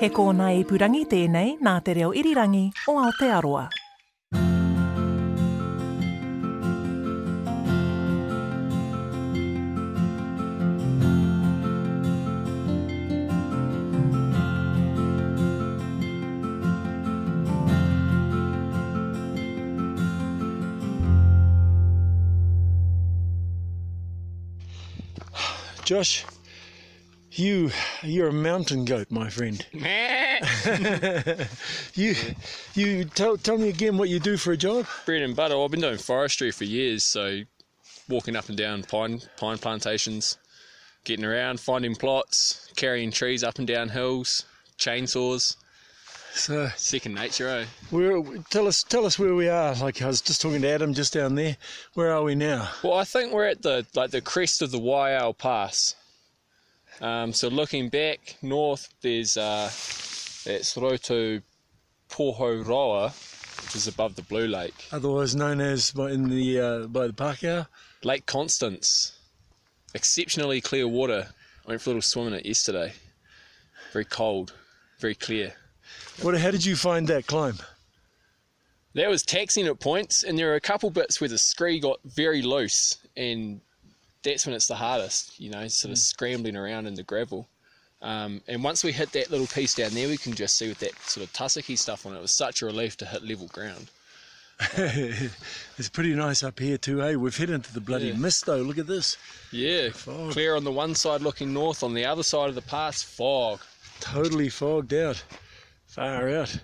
He kōna e purangi tēnei nā te reo irirangi o Aotearoa. Josh, you you're a mountain goat, my friend. you you tell tell me again what you do for a job. bread and butter. I've been doing forestry for years, so walking up and down pine pine plantations, getting around, finding plots, carrying trees up and down hills, chainsaws. So Second nature, eh? where tell us tell us where we are. Like I was just talking to Adam just down there. Where are we now? Well, I think we're at the like the crest of the Waiau Pass. Um, so looking back north, there's uh, that's Roto Pohoroa, which is above the Blue Lake. Otherwise known as by in the uh, by the Pākehā. Lake Constance, exceptionally clear water. I went for a little swim in it yesterday. Very cold, very clear. What? How did you find that climb? That was taxing at points, and there are a couple bits where the scree got very loose, and that's when it's the hardest, you know, sort of scrambling around in the gravel. Um, and once we hit that little piece down there, we can just see with that sort of tussocky stuff on it. It was such a relief to hit level ground. it's pretty nice up here too, eh? We've hit into the bloody Yeah. mist though. Look at this. Yeah, Fog. clear on the one side looking north, on the other side of the pass, fog. Totally fogged out. Far out.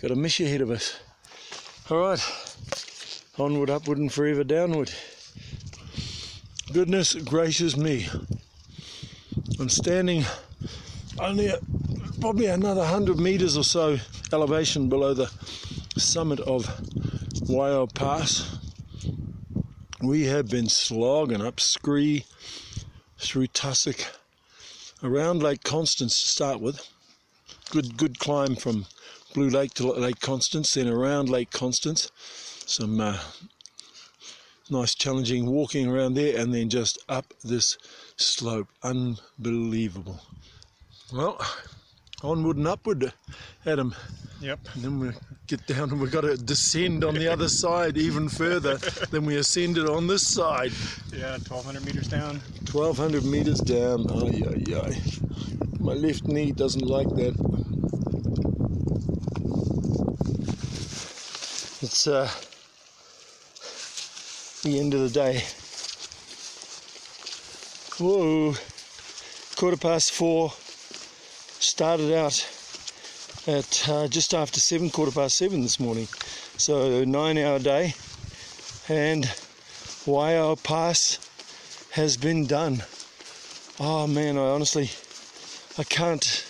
Got a mission ahead of us. Alright. Onward, upward and forever downward. Goodness gracious me. I'm standing only at probably another hundred meters or so elevation below the summit of Waiau Pass. We have been slogging up Scree through Tussock around Lake Constance to start with. Good good climb from Blue Lake to Lake Constance, then around Lake Constance. Some uh, nice challenging walking around there, and then just up this slope. Unbelievable. Well, onward and upward, Adam. Yep. And then we get down and we've got to descend on the other side even further than we ascended on this side. Yeah, 1,200 meters down. 1200 meters down. Ay, yeah, ay. My left knee doesn't like that. It's uh, the end of the day. Whoa, quarter past four. Started out at uh, just after seven, quarter past seven this morning. So nine hour day, and Waiau Pass has been done. Oh man, I honestly, I can't,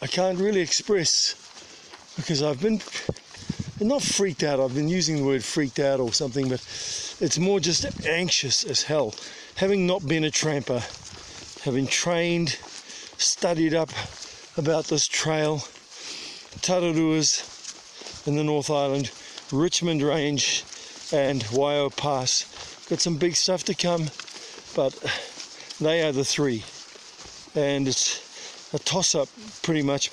I can't really express because I've been not freaked out. I've been using the word freaked out or something, but it's more just anxious as hell. Having not been a tramper, having trained, studied up about this trail, Tararuas in the North Island, Richmond Range, and Waiau Pass. Got some big stuff to come, but they are the three. And it's a toss up pretty much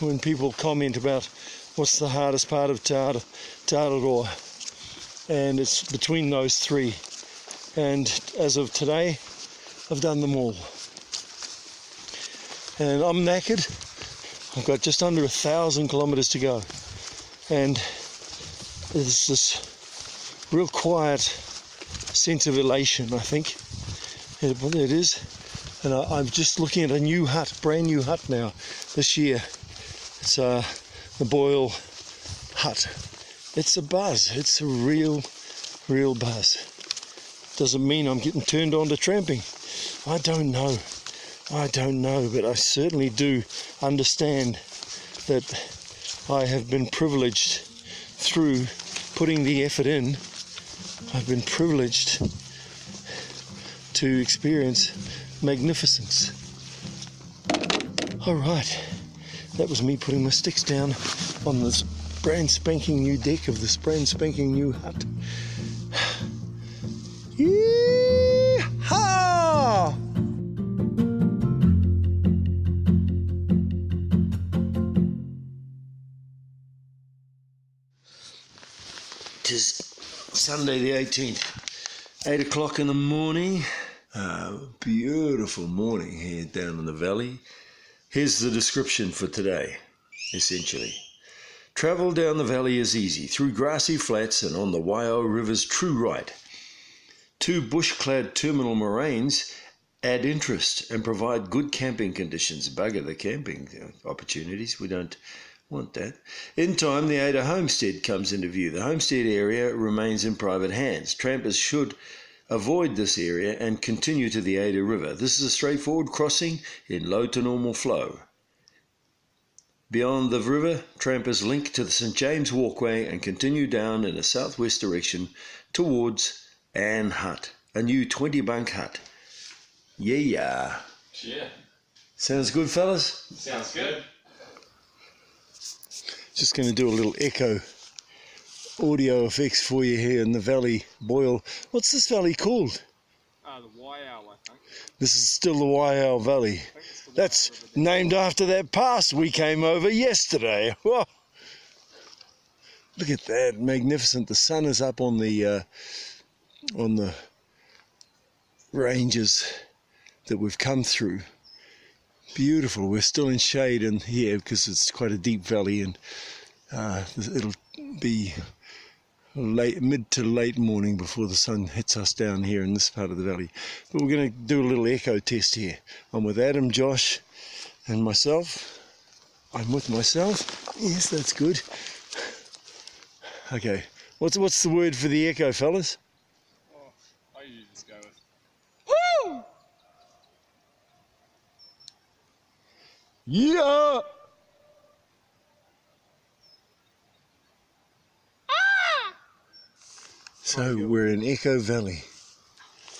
when people comment about what's the hardest part of Tara, Te Araroa. And it's between those three. And as of today, I've done them all. And I'm knackered. I've got just under a thousand kilometres to go. And there's this real quiet sense of elation, I think. It, it is. And I, I'm just looking at a new hut, brand new hut now this year. It's uh, the Boyle hut. It's a buzz. It's a real, real buzz. Doesn't mean I'm getting turned on to tramping. I don't know. I don't know, but I certainly do understand that I have been privileged through putting the effort in. I've been privileged to experience magnificence. All right, that was me putting my sticks down on this brand spanking new deck of this brand spanking new hut. Yeehaw! Tis Sunday the 18th, 8 o'clock in the morning. Beautiful morning here down in the valley. Here's the description for today, essentially. Travel down the valley is easy, through grassy flats and on the Waiau River's true right. Two bush-clad terminal moraines add interest and provide good camping conditions. Bugger the camping uh, opportunities. We don't want that. In time, the Ada homestead comes into view. The homestead area remains in private hands. Trampers should avoid this area and continue to the Ada River. This is a straightforward crossing in low to normal flow. Beyond the river, trampers link to the St. James Walkway and continue down in a southwest direction towards Anne Hut, a new 20 bunk hut. Yeah. Yeah. Sounds good, fellas? Sounds good. Just going to do a little echo audio effects for you here in the valley. Boyle. What's this valley called? Uh, the Waiau, I think. This is still the Waiau Valley. That's named after that pass we came over yesterday. Whoa. Look at that, magnificent. The sun is up on the uh, on the ranges that we've come through. Beautiful. We're still in shade in here because it's quite a deep valley, and uh, it'll be late, mid to late morning before the sun hits us down here in this part of the valley. But we're going to do a little echo test here. I'm with Adam, Josh, and myself. I'm with myself. Yes, that's good. Okay, what's what's the word for the echo, fellas? Oh, I usually just go with. Woo! Yeah. So we're in Echo Valley.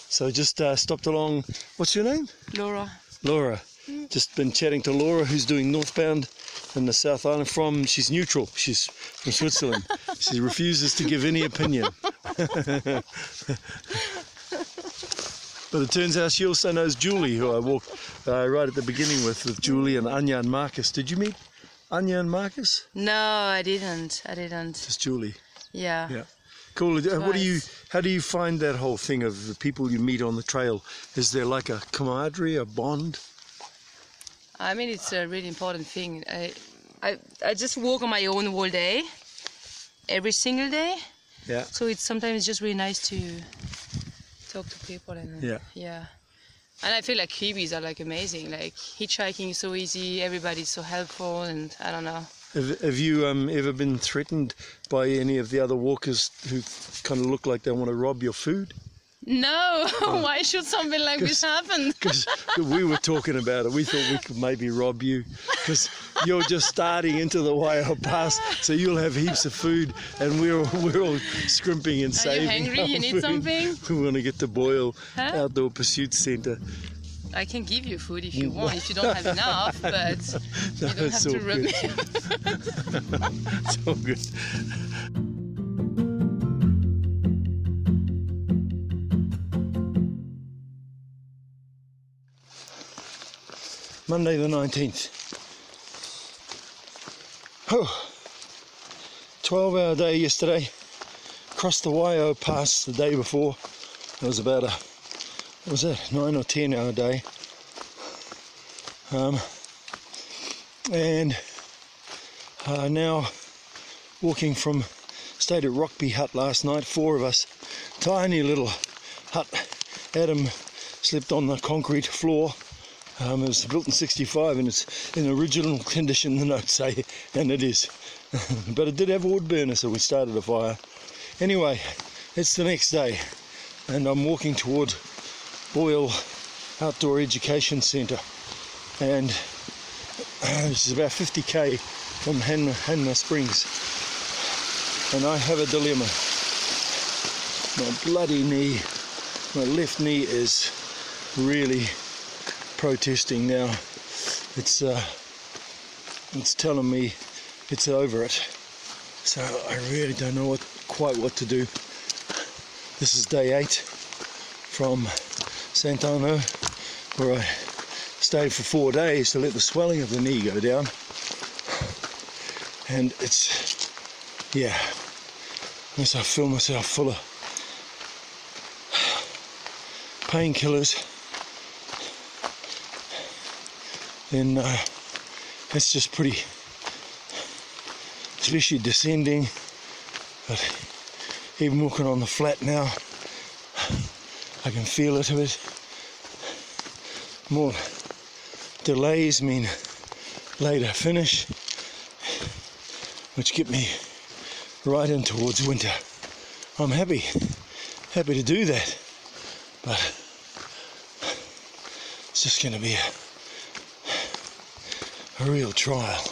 So just uh, stopped along. What's your name? Laura. Laura. Just been chatting to Laura, who's doing northbound in the South Island. From she's neutral. She's from Switzerland. she refuses to give any opinion. but it turns out she also knows Julie, who I walked uh, right at the beginning with, with Julie and Anya and Marcus. Did you meet Anya and Marcus? No, I didn't. I didn't. Just Julie. Yeah. Yeah. Cool. Uh, What do you? How do you find that whole thing of the people you meet on the trail? Is there like a camaraderie, a bond? I mean, it's a really important thing. I, I, I just walk on my own all day, every single day. Yeah. So it's sometimes just really nice to talk to people and Yeah. yeah. And I feel like Kiwis are like amazing. Like hitchhiking is so easy. Everybody's so helpful, and I don't know. Have, have you um, ever been threatened by any of the other walkers who kind of look like they want to rob your food? No, why should something like this happen? Because we were talking about it. We thought we could maybe rob you because you're just starting into the Waiau Pass, so you'll have heaps of food, and we're we're all scrimping and saving. Are you hungry? You need food. something? We want to get to Boyle Huh? Outdoor Pursuit Centre. I can give you food if you want, if you don't have enough, but you don't have all to rub good. me. It's all good. Monday the 19th. Oh, 12 hour day yesterday. Crossed the Waiau Pass the day before. It was about a, was that, 9 or 10 hour day. Um, and uh, now walking from stayed at Rockby Hut last night four of us tiny little hut Adam slept on the concrete floor. Um, it was built in 65 and it's in original condition the notes say and it is. But it did have a wood burner so we started a fire. Anyway it's the next day and I'm walking toward Boyle Outdoor Education Centre, and this is about 50k from Hanmer, Hanmer Springs. And I have a dilemma. My bloody knee, my left knee is really protesting now. It's uh, it's telling me it's over it. So I really don't know what quite what to do. This is day eight from St Arnaud, where I stayed for four days to let the swelling of the knee go down. And it's, yeah, unless I feel myself full of painkillers, then uh, it's just pretty, especially descending. But even walking on the flat now, I can feel it a bit. More delays mean later finish, which get me right in towards winter. I'm happy, happy to do that, but it's just going to be a, a real trial.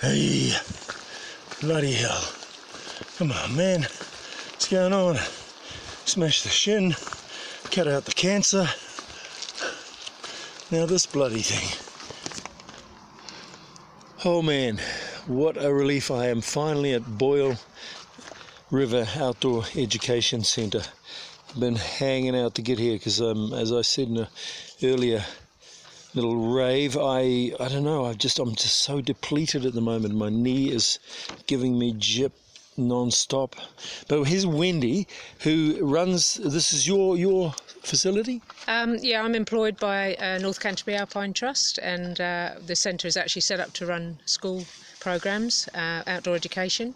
Hey, bloody hell. Come on, man. What's going on? Smash the shin, cut out the cancer. Now this bloody thing. Oh man, what a relief I am finally at Boyle River Outdoor Education Centre. Been hanging out to get here because, um, as I said in an earlier little rave, I I don't know. I just I'm just so depleted at the moment. My knee is giving me jip non-stop. But here's Wendy, who runs. This is your your facility. Um, yeah, I'm employed by uh, North Canterbury Alpine Trust, and uh, the centre is actually set up to run school programs, uh, outdoor education.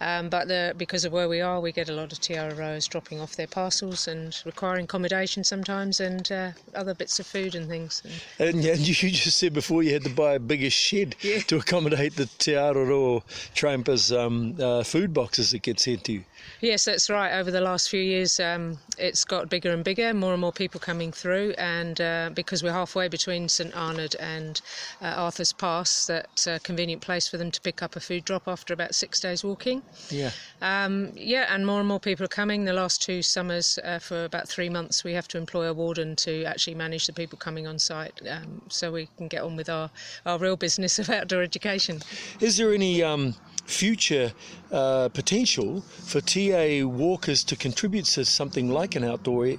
Um, but the, because of where we are, we get a lot of TROs dropping off their parcels and requiring accommodation sometimes, and uh, other bits of food and things. And, and you just said before you had to buy a bigger shed Yeah. to accommodate the Te Araroa Trampers um, uh, food boxes that get sent to you. Yes, that's right. Over the last few years, um, it's got bigger and bigger, more and more people coming through, and uh, because we're halfway between St Arnaud and uh, Arthur's Pass, that's a convenient place for them to pick up a food drop after about six days walking. Yeah. Um, yeah, and more and more people are coming. The last two summers, uh, for about three months, we have to employ a warden to actually manage the people coming on site, um, so we can get on with our, our real business of outdoor education. Is there any um, future uh, potential for TA walkers to contribute to something like an outdoor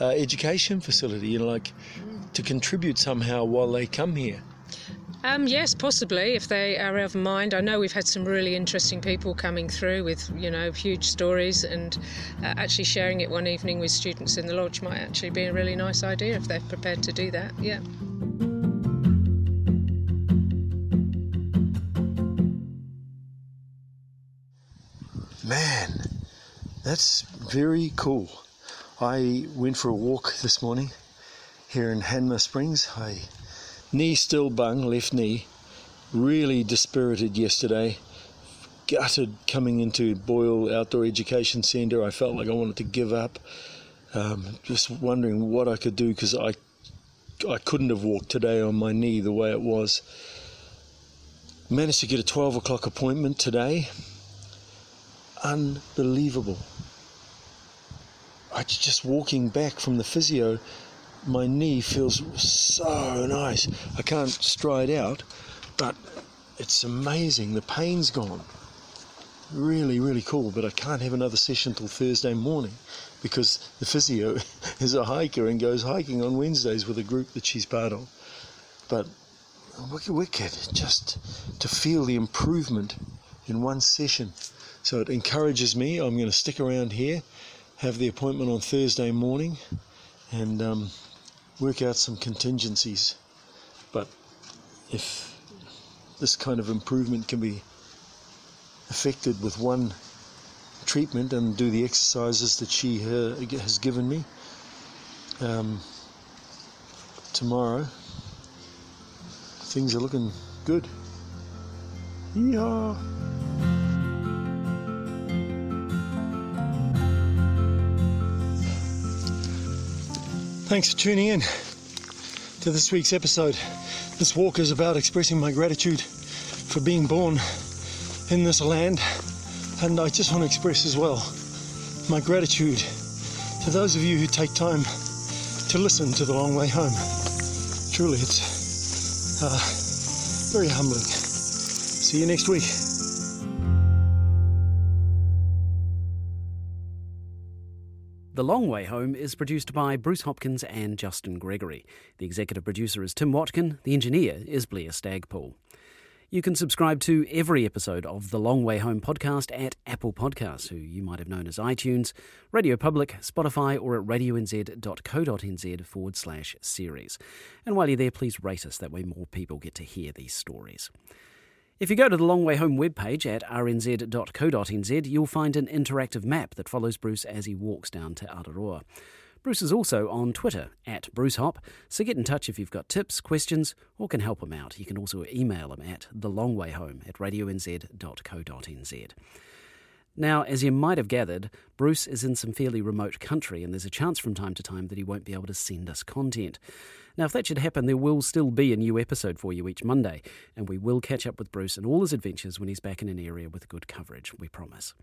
uh, education facility? You know, like to contribute somehow while they come here. Um, yes, possibly, if they are of mind. I know we've had some really interesting people coming through with, you know, huge stories, and uh, actually sharing it one evening with students in the lodge might actually be a really nice idea if they're prepared to do that. Yeah. Man, that's very cool. I went for a walk this morning here in Hanmer Springs. I knee still bung, left knee, really dispirited yesterday. Gutted coming into Boyle Outdoor Education Centre. I felt like I wanted to give up. Um, just wondering what I could do because I I couldn't have walked today on my knee the way it was. Managed to get a 12 o'clock appointment today unbelievable. I just walking back from the physio, my knee feels so nice. I can't stride out, but it's amazing. The pain's gone. Really, really cool. But I can't have another session till Thursday morning because the physio is a hiker and goes hiking on Wednesdays with a group that she's part of. But wicked, wicked, just to feel the improvement in one session. So it encourages me. I'm going to stick around here, have the appointment on Thursday morning, and um, work out some contingencies. But if this kind of improvement can be affected with one treatment and do the exercises that she has given me um, tomorrow, things are looking good. Yeah. Thanks for tuning in to this week's episode. This walk is about expressing my gratitude for being born in this land, and I just want to express as well my gratitude to those of you who take time to listen to the long way home. Truly, it's uh, very humbling. See you next week. The Long Way Home is produced by Bruce Hopkins and Justin Gregory. The executive producer is Tim Watkin. The engineer is Blair Stagpoole. You can subscribe to every episode of the Long Way Home podcast at Apple Podcasts, who you might have known as iTunes, Radio Public, Spotify, or at radionz.co.nz forward slash series. And while you're there, please rate us. That way more people get to hear these stories. If you go to the Long Way Home webpage at rnz.co.nz, you'll find an interactive map that follows Bruce as he walks down Te Araroa. Bruce is also on Twitter at BruceHop, so get in touch if you've got tips, questions, or can help him out. You can also email him at thelongwayhome at radionz.co.nz. Now, as you might have gathered, Bruce is in some fairly remote country, and there's a chance from time to time that he won't be able to send us content. Now, if that should happen, there will still be a new episode for you each Monday, and we will catch up with Bruce and all his adventures when he's back in an area with good coverage, we promise.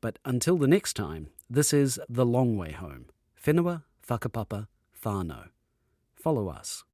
But until the next time, this is The Long Way Home. Whenua, whakapapa, whānau. Follow us.